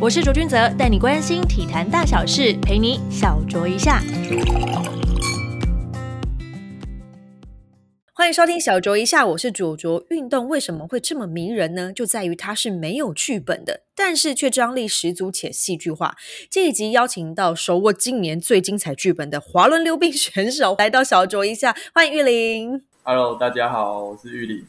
我是卓君泽，带你关心体坛大小事，陪你小酌一下。欢迎收听小酌一下，我是卓卓。运动为什么会这么迷人呢？就在于它是没有剧本的，但是却张力十足且戏剧化。这一集邀请到手握今年最精彩剧本的滑轮溜冰选手来到小酌一下，欢迎玉林。Hello，大家好，我是玉林。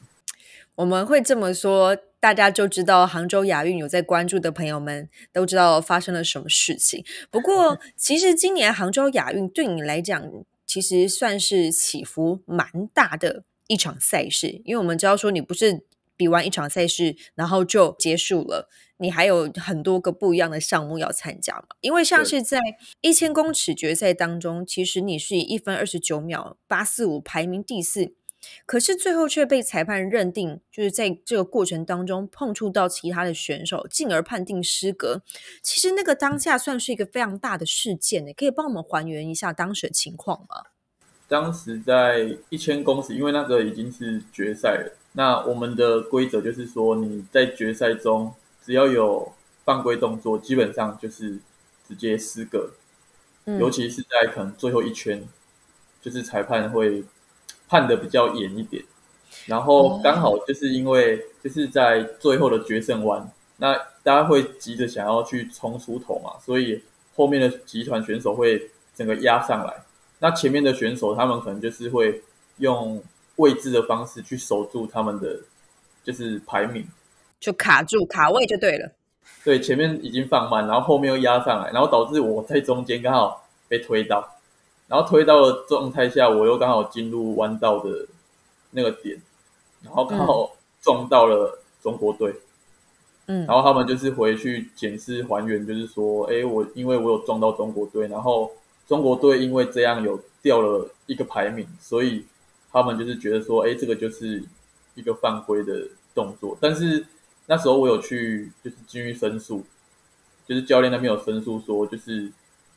我们会这么说，大家就知道杭州亚运有在关注的朋友们都知道发生了什么事情。不过，其实今年杭州亚运对你来讲，其实算是起伏蛮大的一场赛事，因为我们知道说你不是比完一场赛事然后就结束了。你还有很多个不一样的项目要参加嘛？因为像是在一千公尺决赛当中，其实你是以一分二十九秒八四五排名第四，可是最后却被裁判认定，就是在这个过程当中碰触到其他的选手，进而判定失格。其实那个当下算是一个非常大的事件呢，可以帮我们还原一下当时的情况吗？当时在一千公尺，因为那个已经是决赛了，那我们的规则就是说，你在决赛中只要有犯规动作，基本上就是直接失格。嗯尤其是在可能最后一圈，就是裁判会判的比较严一点。然后刚好就是因为就是在最后的决胜弯，那大家会急着想要去冲出头嘛，所以后面的集团选手会整个压上来。那前面的选手他们可能就是会用位置的方式去守住他们的就是排名。就卡住卡位就对了。对，前面已经放慢，然后后面又压上来，然后导致我在中间刚好被推到，然后推到了状态下，我又刚好进入弯道的那个点，然后刚好撞到了中国队，嗯然后他们就是回去检视还原，就是说，哎，我因为我有撞到中国队，然后中国队因为这样有掉了一个排名，所以他们就是觉得说，哎，这个就是一个犯规的动作，但是。那时候我有去就是基于申诉，就是教练那边有申诉说，就是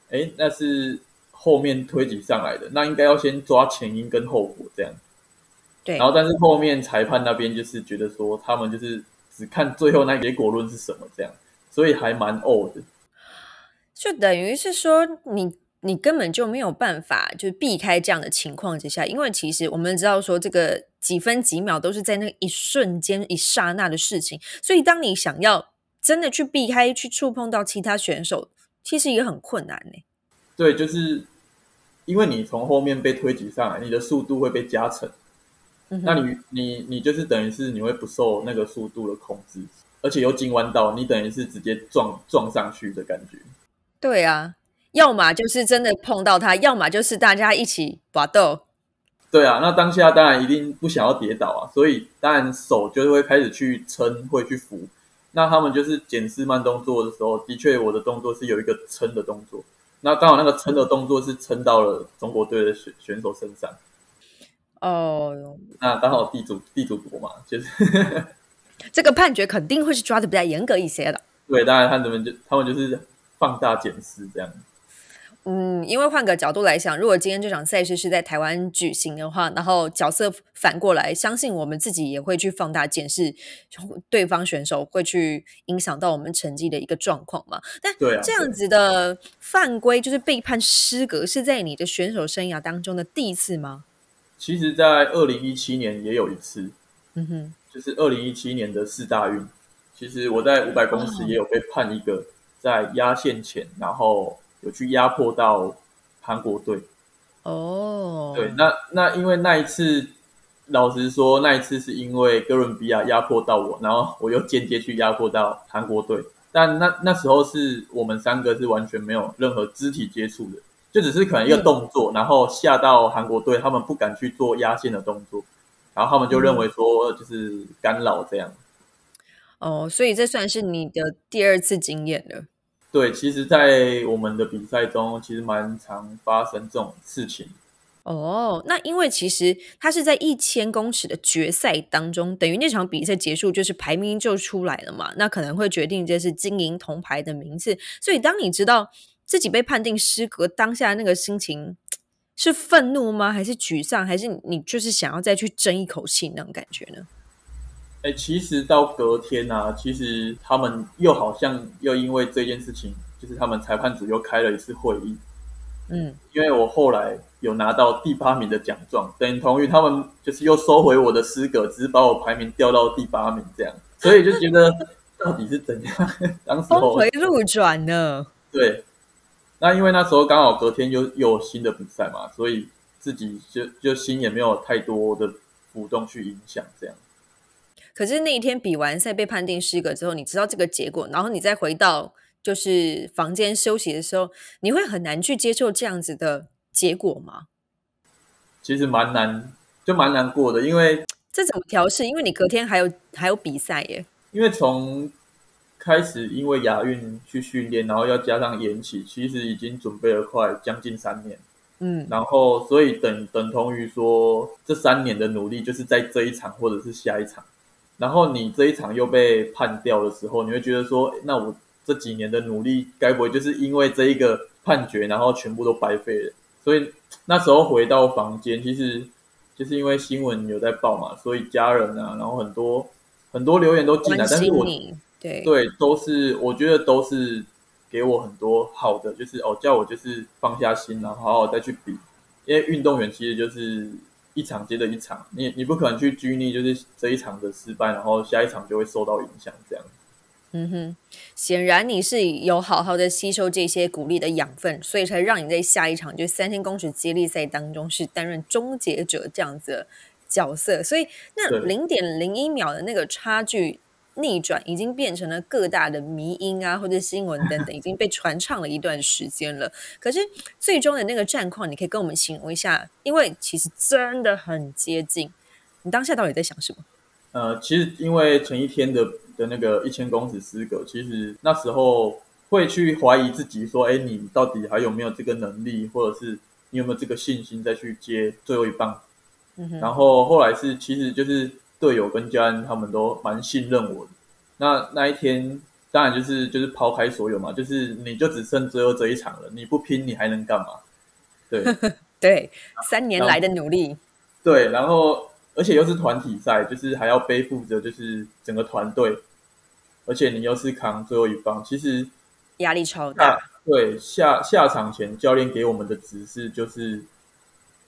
哎那是后面推挤上来的，那应该要先抓前因跟后果这样。对，然后但是后面裁判那边就是觉得说，他们就是只看最后那结果论是什么这样，所以还蛮呕的。就等于是说你。你根本就没有办法，就是避开这样的情况之下，因为其实我们知道说，这个几分几秒都是在那一瞬间、一刹那的事情，所以当你想要真的去避开、去触碰到其他选手，其实也很困难呢。对，就是因为你从后面被推挤上来，你的速度会被加成，嗯、那你你你就是等于是你会不受那个速度的控制，而且又进弯道，你等于是直接撞撞上去的感觉。对啊。要么就是真的碰到他，要么就是大家一起搏斗。对啊，那当下当然一定不想要跌倒啊，所以当然手就会开始去撑，会去扶。那他们就是检视慢动作的时候，的确我的动作是有一个撑的动作。那刚好那个撑的动作是撑到了中国队的选选手身上。哦，那刚好地主地主国嘛，就是 这个判决肯定会是抓的比较严格一些的。对，当然他们就他们就是放大检视这样。嗯，因为换个角度来想，如果今天这场赛事是在台湾举行的话，然后角色反过来，相信我们自己也会去放大检视对方选手，会去影响到我们成绩的一个状况嘛。但这样子的犯规就是被判失格，是在你的选手生涯当中的第一次吗？其实，在二零一七年也有一次，嗯哼，就是二零一七年的四大运，其实我在五百公尺也有被判一个在压线前，然后。有去压迫到韩国队。哦，对，那那因为那一次，老实说，那一次是因为哥伦比亚压迫到我，然后我又间接去压迫到韩国队，但那那时候是我们三个是完全没有任何肢体接触的，就只是可能一个动作，然后吓到韩国队，他们不敢去做压线的动作，然后他们就认为说就是干扰这样。哦，所以这算是你的第二次经验了。对，其实，在我们的比赛中，其实蛮常发生这种事情。哦，那因为其实他是在一千公尺的决赛当中，等于那场比赛结束就是排名就出来了嘛，那可能会决定这是金银铜牌的名次。所以当你知道自己被判定失格，当下那个心情是愤怒吗？还是沮丧？还是你就是想要再去争一口气那种感觉呢？哎，其实到隔天啊，其实他们又好像又因为这件事情，就是他们裁判组又开了一次会议。嗯，因为我后来有拿到第八名的奖状，等同于他们就是又收回我的资格，只是把我排名调到第八名这样，所以就觉得 到底是怎样？当时峰回路转呢？对，那因为那时候刚好隔天又又有新的比赛嘛，所以自己就就心也没有太多的浮动去影响这样。可是那一天比完赛被判定失格之后，你知道这个结果，然后你再回到就是房间休息的时候，你会很难去接受这样子的结果吗？其实蛮难，就蛮难过的，因为 这怎么调试？因为你隔天还有还有比赛耶。因为从开始因为亚运去训练，然后要加上延期，其实已经准备了快将近三年。嗯，然后所以等等同于说这三年的努力，就是在这一场或者是下一场。然后你这一场又被判掉的时候，你会觉得说，那我这几年的努力，该不会就是因为这一个判决，然后全部都白费了？所以那时候回到房间，其实就是因为新闻有在报嘛，所以家人啊，然后很多很多留言都进来，但是我对对都是我觉得都是给我很多好的，就是哦叫我就是放下心，然后好好再去比，因为运动员其实就是。一场接着一场，你你不可能去拘泥，就是这一场的失败，然后下一场就会受到影响，这样。嗯哼，显然你是有好好的吸收这些鼓励的养分，所以才让你在下一场就三千公尺接力赛当中是担任终结者这样子角色。所以那零点零一秒的那个差距。逆转已经变成了各大的迷音啊，或者新闻等等，已经被传唱了一段时间了。可是最终的那个战况，你可以跟我们形容一下，因为其实真的很接近。你当下到底在想什么？呃，其实因为前一天的的那个一千公尺资格，其实那时候会去怀疑自己，说：“哎，你到底还有没有这个能力，或者是你有没有这个信心再去接最后一棒？”嗯然后后来是，其实就是。队友跟家人他们都蛮信任我的。那那一天当然就是就是抛开所有嘛，就是你就只剩最后这一场了，你不拼你还能干嘛？对 对，三年来的努力。对，然后而且又是团体赛，就是还要背负着就是整个团队，而且你又是扛最后一棒，其实压力超大。对，下下场前教练给我们的指示就是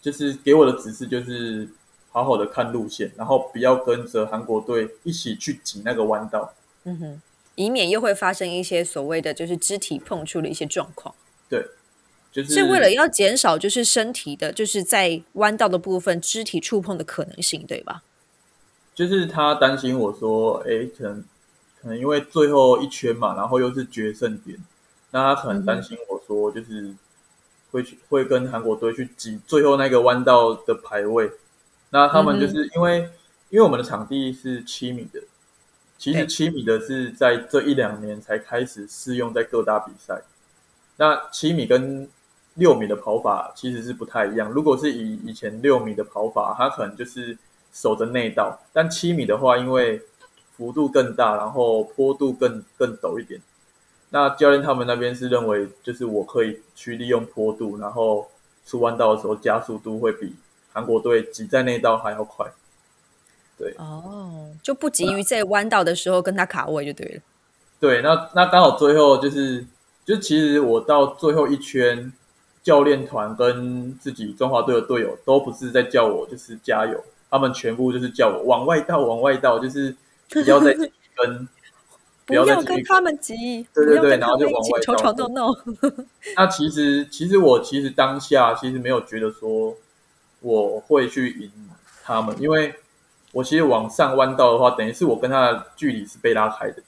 就是给我的指示就是。好好的看路线，然后不要跟着韩国队一起去挤那个弯道，嗯哼，以免又会发生一些所谓的就是肢体碰触的一些状况。对，就是是为了要减少就是身体的，就是在弯道的部分肢体触碰的可能性，对吧？就是他担心我说，哎，可能可能因为最后一圈嘛，然后又是决胜点，那他可能担心我说，就是会去会跟韩国队去挤最后那个弯道的排位。那他们就是因为，因为我们的场地是七米的，其实七米的是在这一两年才开始适用在各大比赛。那七米跟六米的跑法其实是不太一样。如果是以以前六米的跑法，它可能就是守着内道，但七米的话，因为幅度更大，然后坡度更更陡一点。那教练他们那边是认为，就是我可以去利用坡度，然后出弯道的时候加速度会比。韩国队挤在那道还要快，对哦，就不急于在弯道的时候跟他卡位就对了。对，那那刚好最后就是，就其实我到最后一圈，教练团跟自己中华队的队友都不是在叫我就是加油，他们全部就是叫我往外倒，往外倒，就是不要再跟，不要跟他们挤，对对对，然后就往外吵吵闹闹。那其实其实我其实当下其实没有觉得说。我会去赢他们，因为我其实往上弯道的话，等于是我跟他的距离是被拉开的。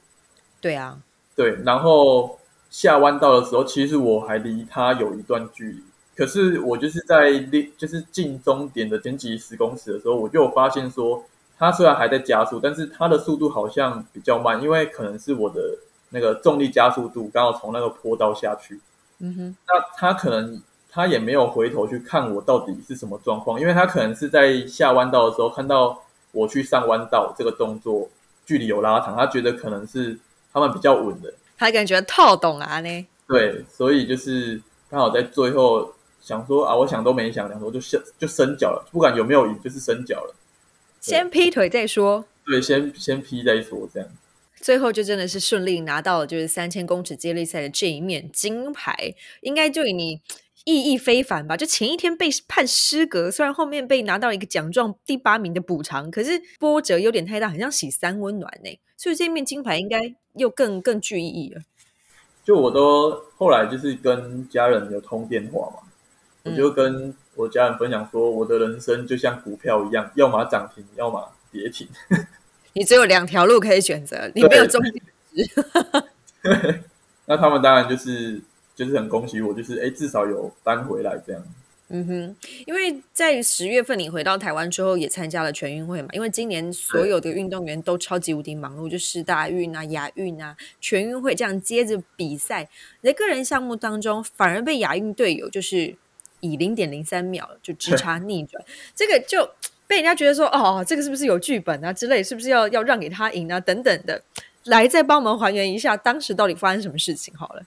对啊，对。然后下弯道的时候，其实我还离他有一段距离。可是我就是在就是进终点的前几十公尺的时候，我就发现说，他虽然还在加速，但是他的速度好像比较慢，因为可能是我的那个重力加速度刚好从那个坡道下去。嗯哼，那他可能。他也没有回头去看我到底是什么状况，因为他可能是在下弯道的时候看到我去上弯道这个动作距离有拉长，他觉得可能是他们比较稳的，他感觉套懂啊呢。对，所以就是刚好在最后想说啊，我想都没想，两说就伸就伸脚了，不管有没有赢，就是伸脚了。先劈腿再说。对，先先劈再说这样。最后就真的是顺利拿到了就是三千公尺接力赛的这一面金牌，应该对你意义非凡吧？就前一天被判失格，虽然后面被拿到一个奖状第八名的补偿，可是波折有点太大，很像洗三温暖呢。所以这面金牌应该又更更具意义了。就我都后来就是跟家人有通电话嘛，我就跟我家人分享说，我的人生就像股票一样，要么涨停，要么跌停。你只有两条路可以选择，你没有中间值。那他们当然就是就是很恭喜我，就是哎，至少有搬回来这样。嗯哼，因为在十月份你回到台湾之后，也参加了全运会嘛。因为今年所有的运动员都超级无敌忙碌，就世大运啊、亚运啊、全运会这样接着比赛。你在个人项目当中，反而被亚运队友就是以零点零三秒就直插逆转，这个就。被人家觉得说哦，这个是不是有剧本啊之类，是不是要要让给他赢啊等等的，来再帮我们还原一下当时到底发生什么事情好了。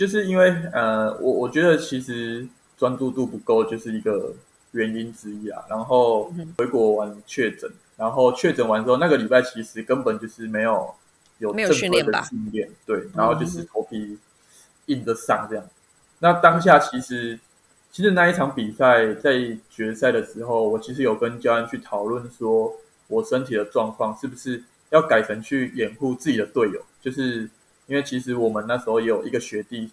就是因为呃，我我觉得其实专注度不够就是一个原因之一啊。然后回国完确诊，然后确诊完之后那个礼拜其实根本就是没有有没有训练吧？训练对，然后就是头皮硬着上这样。那当下其实。其实那一场比赛在决赛的时候，我其实有跟教练去讨论，说我身体的状况是不是要改成去掩护自己的队友，就是因为其实我们那时候也有一个学弟，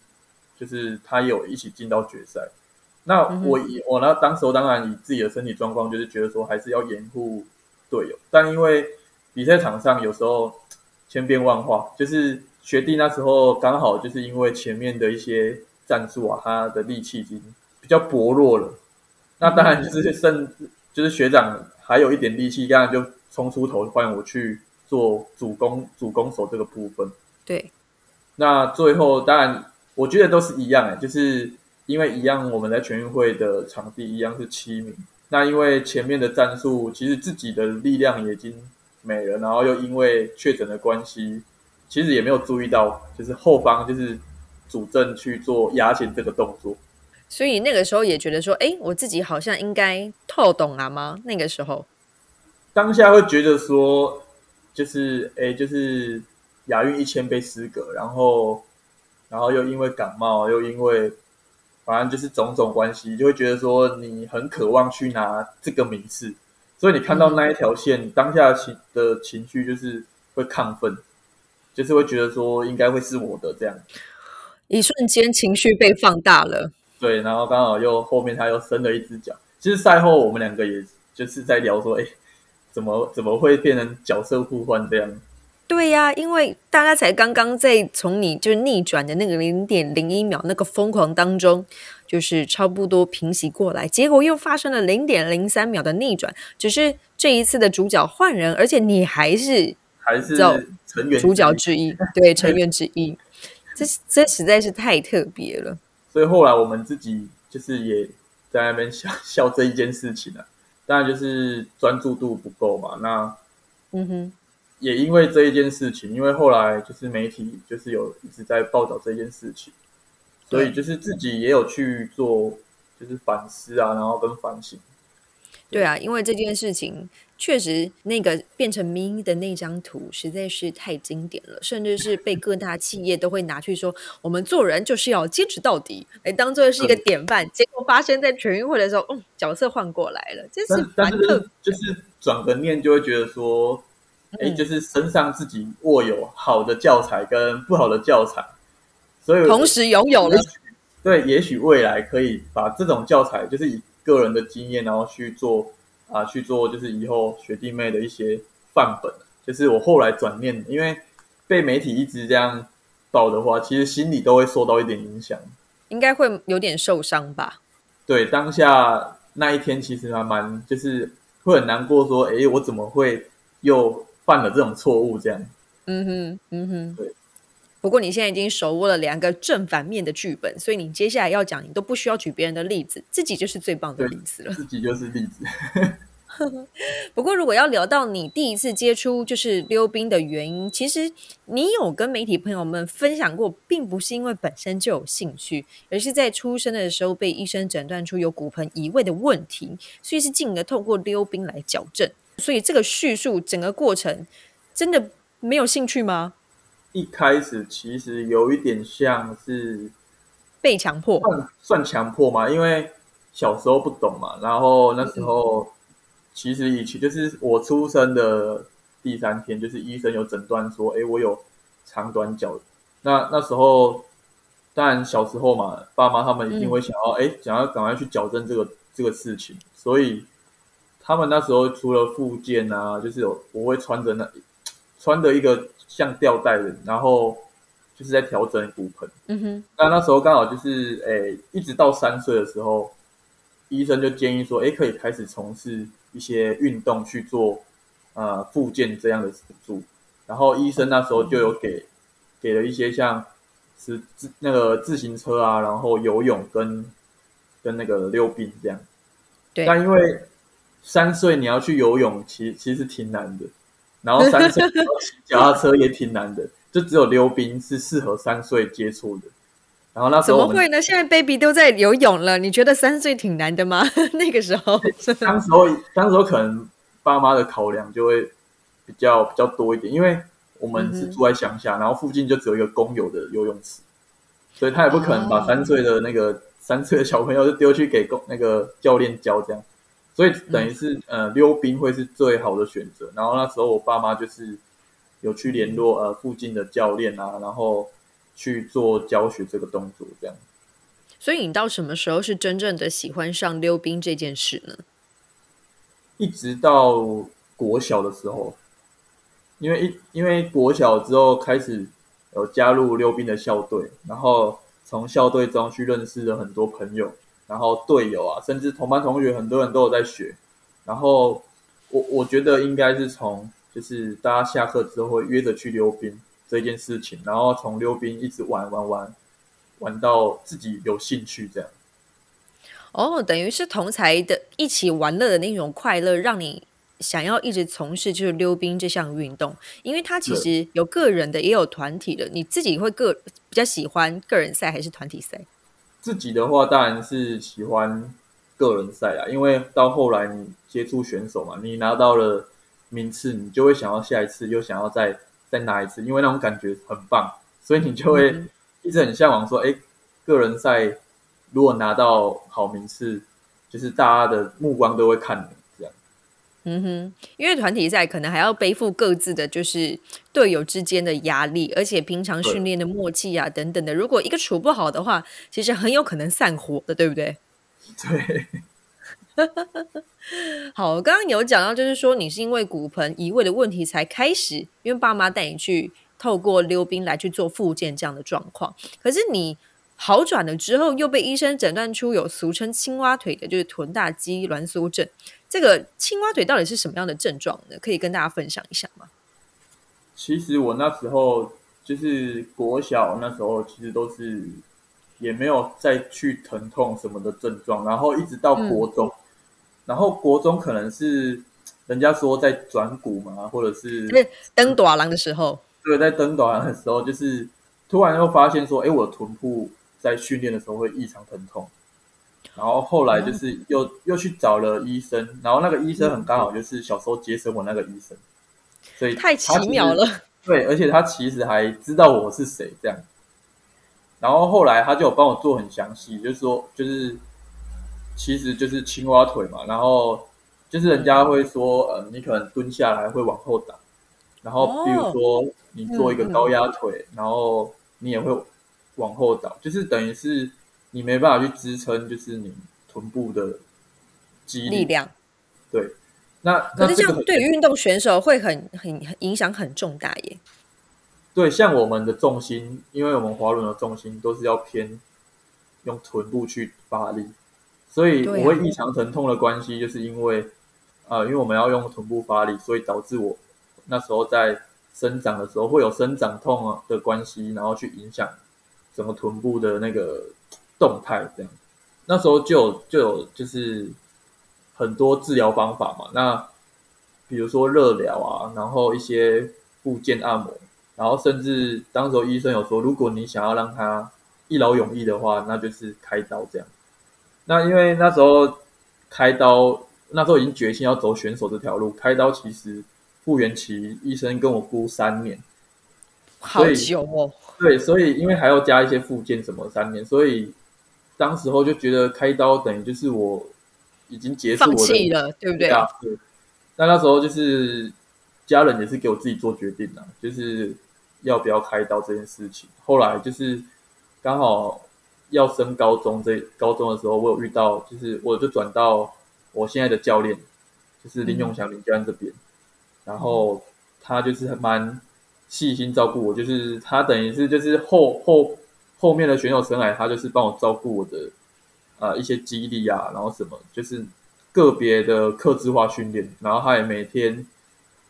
就是他有一起进到决赛。那我我那，当时候当然以自己的身体状况，就是觉得说还是要掩护队友，但因为比赛场上有时候千变万化，就是学弟那时候刚好就是因为前面的一些战术啊，他的力气已经。比较薄弱了，那当然就是甚就是学长还有一点力气，当然就冲出头换我去做主攻主攻手这个部分。对，那最后当然我觉得都是一样哎，就是因为一样我们在全运会的场地一样是七名，那因为前面的战术其实自己的力量已经没了，然后又因为确诊的关系，其实也没有注意到，就是后方就是主阵去做压线这个动作。所以那个时候也觉得说，哎，我自己好像应该透懂了吗？那个时候，当下会觉得说，就是哎，就是亚运一千杯失格，然后，然后又因为感冒，又因为反正就是种种关系，就会觉得说你很渴望去拿这个名次，所以你看到那一条线，当下情的情绪就是会亢奋，就是会觉得说应该会是我的这样，一瞬间情绪被放大了。对，然后刚好又后面他又伸了一只脚。其实赛后我们两个也就是在聊说，哎，怎么怎么会变成角色互换这样？对呀，因为大家才刚刚在从你就是逆转的那个零点零一秒那个疯狂当中，就是差不多平息过来，结果又发生了零点零三秒的逆转。只是这一次的主角换人，而且你还是还是成员主角之一，对成员之一，这这实在是太特别了。所以后来我们自己就是也在那边笑笑这一件事情了，当然就是专注度不够嘛。那嗯哼，也因为这一件事情，因为后来就是媒体就是有一直在报道这件事情，所以就是自己也有去做就是反思啊，然后跟反省。对啊，因为这件事情确实那个变成咪的那张图实在是太经典了，甚至是被各大企业都会拿去说，我们做人就是要坚持到底，来当做是一个典范。结果发生在全运会的时候，嗯，角色换过来了，这是蛮特，就是转个念就会觉得说，哎，就是身上自己握有好的教材跟不好的教材，所以同时拥有了。对，也许未来可以把这种教材，就是以。个人的经验，然后去做啊，去做就是以后学弟妹的一些范本。就是我后来转念，因为被媒体一直这样报的话，其实心里都会受到一点影响，应该会有点受伤吧。对，当下那一天其实还蛮，就是会很难过，说，哎，我怎么会又犯了这种错误？这样。嗯哼，嗯哼，对。不过你现在已经手握了两个正反面的剧本，所以你接下来要讲，你都不需要举别人的例子，自己就是最棒的例子了。自己就是例子。不过如果要聊到你第一次接触就是溜冰的原因，其实你有跟媒体朋友们分享过，并不是因为本身就有兴趣，而是在出生的时候被医生诊断出有骨盆移位的问题，所以是进而透过溜冰来矫正。所以这个叙述整个过程真的没有兴趣吗？一开始其实有一点像是被强迫，算算强迫嘛，因为小时候不懂嘛，然后那时候其实以前就是我出生的第三天，就是医生有诊断说，哎，我有长短脚。那那时候当然小时候嘛，爸妈他们一定会想要，哎，想要赶快去矫正这个这个事情，所以他们那时候除了附件啊，就是有我会穿着那穿的一个。像吊带的，然后就是在调整骨盆。嗯哼，那那时候刚好就是，诶，一直到三岁的时候，医生就建议说，诶，可以开始从事一些运动去做，呃，复健这样的辅助。然后医生那时候就有给给了一些像是自那个自行车啊，然后游泳跟跟那个溜冰这样。对。那因为三岁你要去游泳，其其实挺难的。然后三岁 骑脚踏车也挺难的，就只有溜冰是适合三岁接触的。然后那时候怎么会呢？现在 baby 都在游泳了，你觉得三岁挺难的吗？那个时候，当时候当时候可能爸妈的考量就会比较比较多一点，因为我们是住在乡下，然后附近就只有一个公有的游泳池，所以他也不可能把三岁的那个三岁的小朋友就丢去给公那个教练教这样。所以等于是呃溜冰会是最好的选择。然后那时候我爸妈就是有去联络呃附近的教练啊，然后去做教学这个动作这样。所以你到什么时候是真正的喜欢上溜冰这件事呢？一直到国小的时候，因为一因为国小之后开始有加入溜冰的校队，然后从校队中去认识了很多朋友。然后队友啊，甚至同班同学，很多人都有在学。然后我我觉得应该是从就是大家下课之后会约着去溜冰这件事情，然后从溜冰一直玩玩玩玩到自己有兴趣这样。哦，等于是同才的一起玩乐的那种快乐，让你想要一直从事就是溜冰这项运动，因为它其实有个人的，也有团体的。你自己会个比较喜欢个人赛还是团体赛？自己的话当然是喜欢个人赛啦，因为到后来你接触选手嘛，你拿到了名次，你就会想要下一次又想要再再拿一次，因为那种感觉很棒，所以你就会一直很向往说，哎，个人赛如果拿到好名次，就是大家的目光都会看你。嗯哼，因为团体赛可能还要背负各自的，就是队友之间的压力，而且平常训练的默契啊等等的。如果一个处不好的话，其实很有可能散伙的，对不对？对。好，刚刚有讲到，就是说你是因为骨盆移位的问题才开始，因为爸妈带你去透过溜冰来去做复健这样的状况。可是你好转了之后，又被医生诊断出有俗称青蛙腿的，就是臀大肌挛缩症。这个青蛙腿到底是什么样的症状呢？可以跟大家分享一下吗？其实我那时候就是国小那时候，其实都是也没有再去疼痛什么的症状，然后一直到国中，然后国中可能是人家说在转骨嘛，或者是登短廊的时候，对，在登短廊的时候，就是突然又发现说，哎，我的臀部在训练的时候会异常疼痛。然后后来就是又又去找了医生，然后那个医生很刚好就是小时候接生我那个医生，所以太奇妙了。对，而且他其实还知道我是谁这样。然后后来他就有帮我做很详细，就是说就是其实就是青蛙腿嘛，然后就是人家会说，呃，你可能蹲下来会往后倒，然后比如说你做一个高压腿，然后你也会往后倒，就是等于是。你没办法去支撑，就是你臀部的肌力量。对，那可是这样对于运动选手会很很影响很重大耶。对，像我们的重心，因为我们滑轮的重心都是要偏用臀部去发力，所以我会异常疼痛的关系，就是因为呃，因为我们要用臀部发力，所以导致我那时候在生长的时候会有生长痛啊的关系，然后去影响整个臀部的那个。动态这样，那时候就有就有就是很多治疗方法嘛。那比如说热疗啊，然后一些附件按摩，然后甚至当时候医生有说，如果你想要让他一劳永逸的话，那就是开刀这样。那因为那时候开刀那时候已经决心要走选手这条路。开刀其实复原期，医生跟我估三年，好久哦。对，所以因为还要加一些附件什么三年，所以当时候就觉得开刀等于就是我已经结束我的了，对不对？对。那那时候就是家人也是给我自己做决定的，就是要不要开刀这件事情。后来就是刚好要升高中，这高中的时候我有遇到，就是我就转到我现在的教练，就是林永祥林教练这边，然后他就是蛮。细心照顾我，就是他等于是就是后后后面的选手生来，他就是帮我照顾我的呃一些激励啊，然后什么就是个别的克制化训练，然后他也每天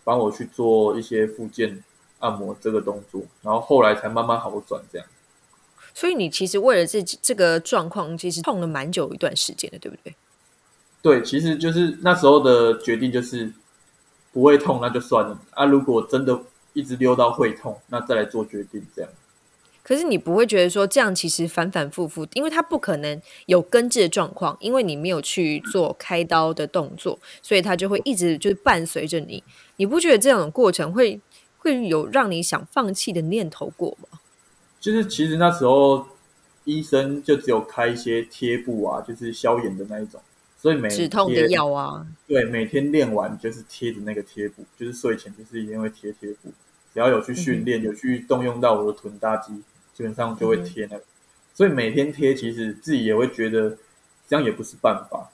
帮我去做一些复健按摩这个动作，然后后来才慢慢好转这样。所以你其实为了这这个状况，其实痛了蛮久一段时间的，对不对？对，其实就是那时候的决定就是不会痛那就算了啊，如果真的。一直溜到会痛，那再来做决定，这样。可是你不会觉得说这样其实反反复复，因为它不可能有根治的状况，因为你没有去做开刀的动作，所以它就会一直就是伴随着你。你不觉得这种过程会会有让你想放弃的念头过吗？就是其实那时候医生就只有开一些贴布啊，就是消炎的那一种。所以每止痛的药啊，对，每天练完就是贴着那个贴布，就是睡前就是一定会贴贴布。只要有去训练，有去动用到我的臀大肌，基本上就会贴那个。所以每天贴，其实自己也会觉得这样也不是办法。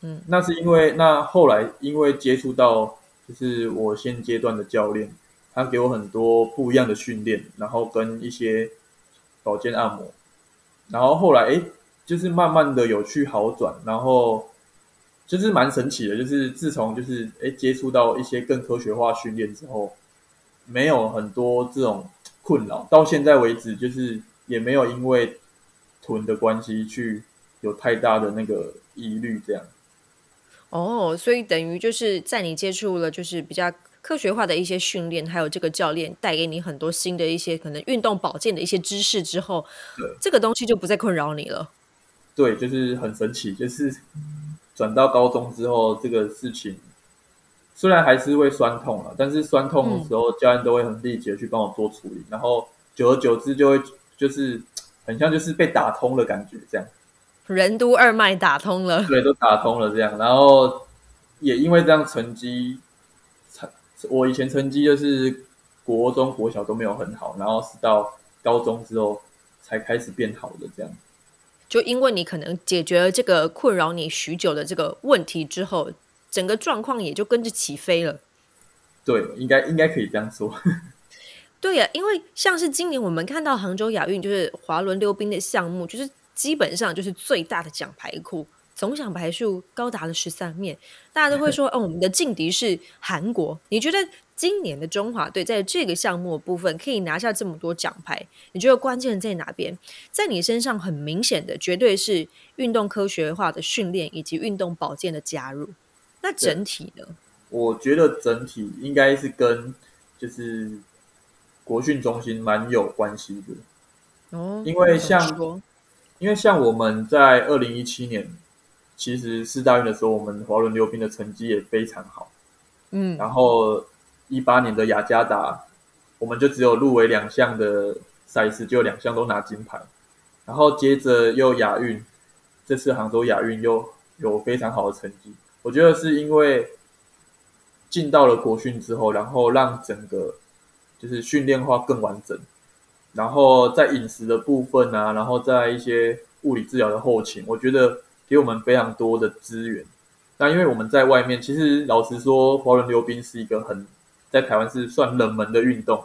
嗯，那是因为那后来因为接触到就是我现阶段的教练，他给我很多不一样的训练，然后跟一些保健按摩，然后后来哎。就是慢慢的有去好转，然后就是蛮神奇的。就是自从就是哎接触到一些更科学化训练之后，没有很多这种困扰。到现在为止，就是也没有因为臀的关系去有太大的那个疑虑。这样哦，所以等于就是在你接触了就是比较科学化的一些训练，还有这个教练带给你很多新的一些可能运动保健的一些知识之后，这个东西就不再困扰你了。对，就是很神奇，就是转到高中之后，这个事情虽然还是会酸痛了，但是酸痛的时候，教练都会很立即的去帮我做处理，然后久而久之就会就是很像就是被打通了感觉，这样。任督二脉打通了，对，都打通了这样，然后也因为这样成绩，成我以前成绩就是国中、国小都没有很好，然后是到高中之后才开始变好的这样。就因为你可能解决了这个困扰你许久的这个问题之后，整个状况也就跟着起飞了。对，应该应该可以这样说。对呀，因为像是今年我们看到杭州亚运，就是滑轮溜冰的项目，就是基本上就是最大的奖牌库。总奖牌数高达了十三面，大家都会说：“ 哦，我们的劲敌是韩国。”你觉得今年的中华队在这个项目部分可以拿下这么多奖牌？你觉得关键在哪边？在你身上很明显的，绝对是运动科学化的训练以及运动保健的加入。那整体呢？我觉得整体应该是跟就是国训中心蛮有关系的哦，因为像因为像我们在二零一七年。其实四大运的时候，我们滑轮溜冰的成绩也非常好。嗯，然后一八年的雅加达，我们就只有入围两项的赛事，就两项都拿金牌。然后接着又亚运，这次杭州亚运又有非常好的成绩。我觉得是因为进到了国训之后，然后让整个就是训练化更完整，然后在饮食的部分啊，然后在一些物理治疗的后勤，我觉得。给我们非常多的资源，那因为我们在外面，其实老实说，滑轮溜冰是一个很在台湾是算冷门的运动，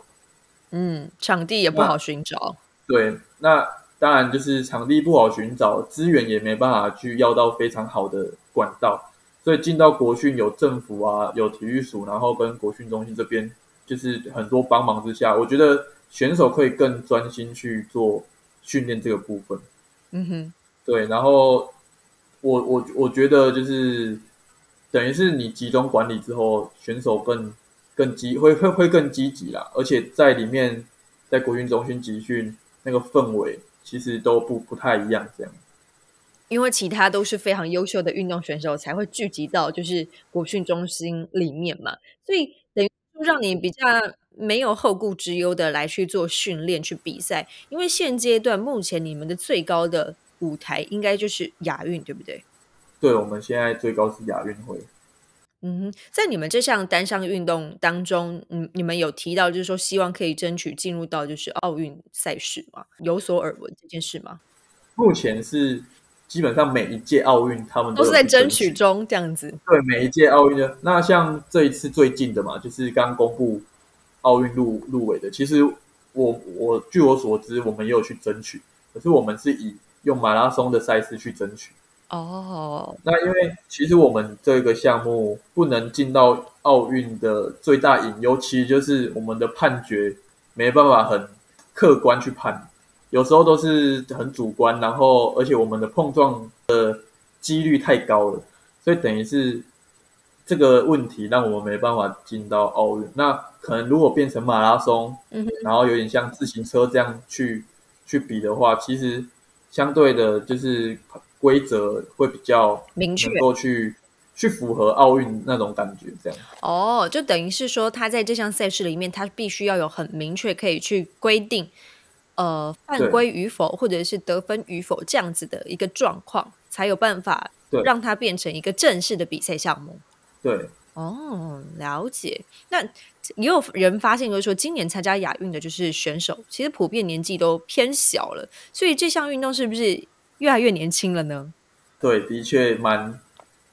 嗯，场地也不好寻找。对，那当然就是场地不好寻找，资源也没办法去要到非常好的管道，所以进到国训有政府啊，有体育署，然后跟国训中心这边就是很多帮忙之下，我觉得选手可以更专心去做训练这个部分。嗯哼，对，然后。我我我觉得就是等于是你集中管理之后，选手更更积会会会更积极啦，而且在里面在国训中心集训那个氛围其实都不不太一样，这样。因为其他都是非常优秀的运动选手，才会聚集到就是国训中心里面嘛，所以等于让你比较没有后顾之忧的来去做训练、去比赛。因为现阶段目前你们的最高的舞台应该就是亚运，对不对？对，我们现在最高是亚运会。嗯，在你们这项单项运动当中，嗯，你们有提到就是说希望可以争取进入到就是奥运赛事吗？有所耳闻这件事吗？目前是基本上每一届奥运他们都是在争取中这样子。对，每一届奥运的那像这一次最近的嘛，就是刚公布奥运入入围的。其实我我据我所知，我们也有去争取，可是我们是以用马拉松的赛事去争取。哦，那因为其实我们这个项目不能进到奥运的最大隐忧，其实就是我们的判决没办法很客观去判，有时候都是很主观，然后而且我们的碰撞的几率太高了，所以等于是这个问题让我们没办法进到奥运。那可能如果变成马拉松，嗯，然后有点像自行车这样去去比的话，其实相对的就是。规则会比较明确，能够去去符合奥运那种感觉，这样。哦，就等于是说，他在这项赛事里面，他必须要有很明确可以去规定，呃，犯规与否，或者是得分与否这样子的一个状况，才有办法让它变成一个正式的比赛项目。对。哦，了解。那也有人发现，就是说，今年参加亚运的，就是选手，其实普遍年纪都偏小了，所以这项运动是不是？越来越年轻了呢。对，的确蛮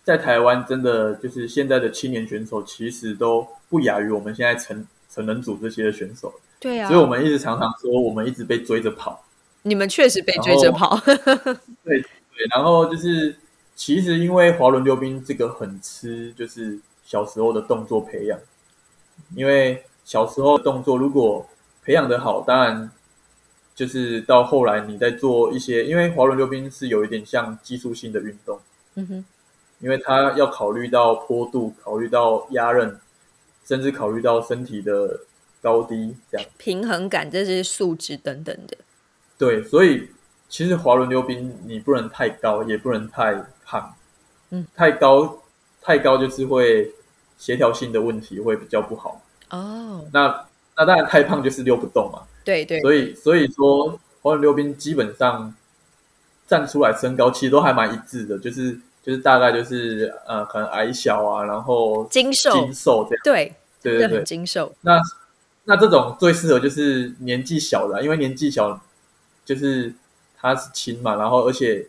在台湾，真的就是现在的青年选手，其实都不亚于我们现在成成人组这些的选手。对啊，所以我们一直常常说，我们一直被追着跑。你们确实被追着跑。对对，然后就是其实因为滑轮溜冰这个很吃，就是小时候的动作培养。因为小时候动作如果培养的好，当然。就是到后来，你在做一些，因为滑轮溜冰是有一点像技术性的运动，嗯哼，因为它要考虑到坡度，考虑到压刃，甚至考虑到身体的高低，这样平衡感这些素质等等的。对，所以其实滑轮溜冰你不能太高，也不能太胖，嗯，太高太高就是会协调性的问题会比较不好。哦，那那当然太胖就是溜不动嘛。对对，所以所以说滑轮溜冰基本上站出来身高其实都还蛮一致的，就是就是大概就是呃可能矮小啊，然后精瘦精瘦这样，对对对对，精瘦。那那这种最适合就是年纪小的，因为年纪小就是他是轻嘛，然后而且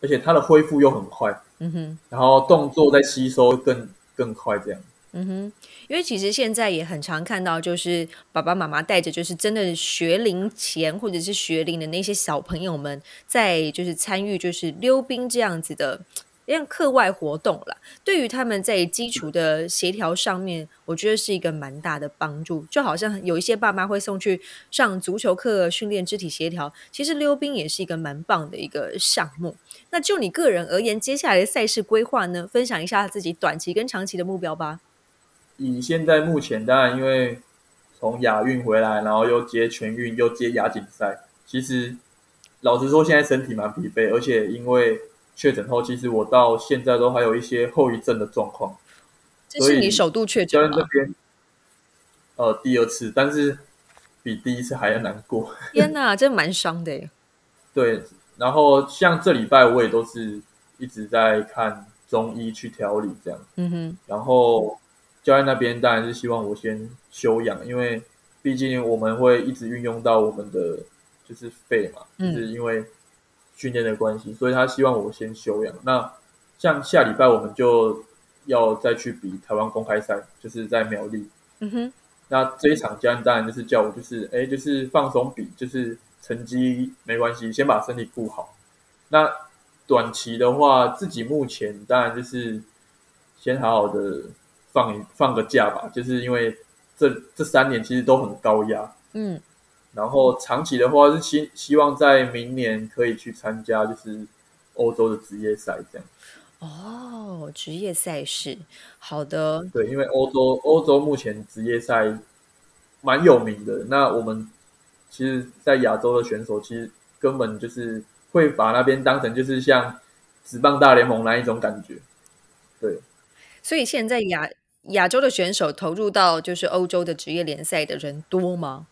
而且他的恢复又很快，嗯哼，然后动作在吸收更更快这样。嗯哼，因为其实现在也很常看到，就是爸爸妈妈带着就是真的学龄前或者是学龄的那些小朋友们，在就是参与就是溜冰这样子的像课外活动了。对于他们在基础的协调上面，我觉得是一个蛮大的帮助。就好像有一些爸妈会送去上足球课训练肢体协调，其实溜冰也是一个蛮棒的一个项目。那就你个人而言，接下来的赛事规划呢？分享一下自己短期跟长期的目标吧。以现在目前，当然因为从亚运回来，然后又接全运，又接亚锦赛，其实老实说，现在身体蛮疲惫，而且因为确诊后，其实我到现在都还有一些后遗症的状况。这是你首度确诊吗？这边呃第二次，但是比第一次还要难过。天哪，这蛮伤的。对，然后像这礼拜我也都是一直在看中医去调理这样。嗯哼，然后。教练那边当然是希望我先休养，因为毕竟我们会一直运用到我们的就是肺嘛，就是因为训练的关系，所以他希望我先休养。那像下礼拜我们就要再去比台湾公开赛，就是在苗栗。嗯哼。那这一场教练当然就是叫我就是哎就是放松比，就是成绩没关系，先把身体顾好。那短期的话，自己目前当然就是先好好的。放一放个假吧，就是因为这这三年其实都很高压，嗯，然后长期的话是希希望在明年可以去参加就是欧洲的职业赛这样。哦，职业赛事，好的，对，因为欧洲欧洲目前职业赛蛮有名的，那我们其实，在亚洲的选手其实根本就是会把那边当成就是像职棒大联盟那一种感觉。对，所以现在亚亚洲的选手投入到就是欧洲的职业联赛的人多吗？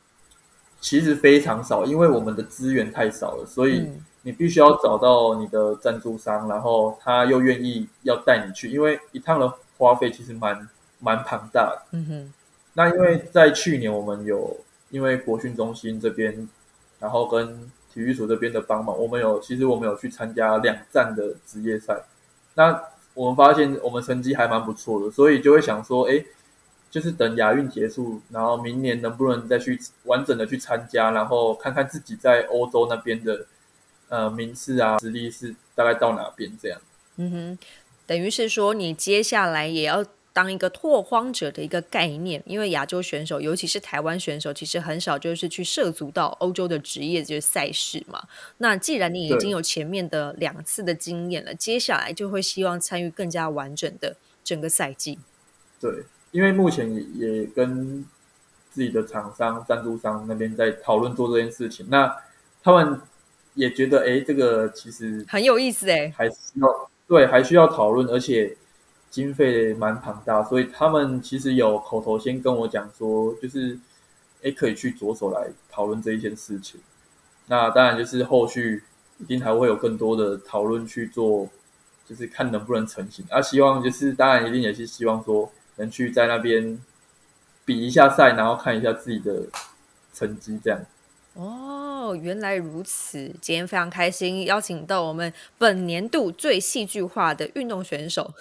其实非常少，因为我们的资源太少了，所以你必须要找到你的赞助商，然后他又愿意要带你去，因为一趟的花费其实蛮蛮庞大的。嗯哼。那因为在去年我们有因为国训中心这边，然后跟体育署这边的帮忙，我们有其实我们有去参加两站的职业赛，那我们发现我们成绩还蛮不错的，所以就会想说，哎。就是等亚运结束，然后明年能不能再去完整的去参加，然后看看自己在欧洲那边的呃名次啊实力是大概到哪边这样。嗯哼，等于是说你接下来也要当一个拓荒者的一个概念，因为亚洲选手，尤其是台湾选手，其实很少就是去涉足到欧洲的职业就是赛事嘛。那既然你已经有前面的两次的经验了，接下来就会希望参与更加完整的整个赛季。对。因为目前也也跟自己的厂商、赞助商那边在讨论做这件事情，那他们也觉得，哎，这个其实很有意思，哎，还需要对，还需要讨论，而且经费蛮庞大，所以他们其实有口头先跟我讲说，就是，哎，可以去着手来讨论这一件事情。那当然就是后续一定还会有更多的讨论去做，就是看能不能成型。啊，希望就是当然一定也是希望说。能去在那边比一下赛，然后看一下自己的成绩，这样。哦，原来如此！今天非常开心，邀请到我们本年度最戏剧化的运动选手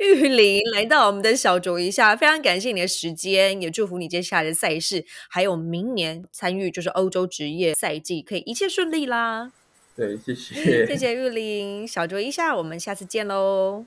玉林来到我们的小酌一下。非常感谢你的时间，也祝福你接下来的赛事，还有明年参与就是欧洲职业赛季，可以一切顺利啦。对，谢谢，谢谢玉林，小酌一下，我们下次见喽。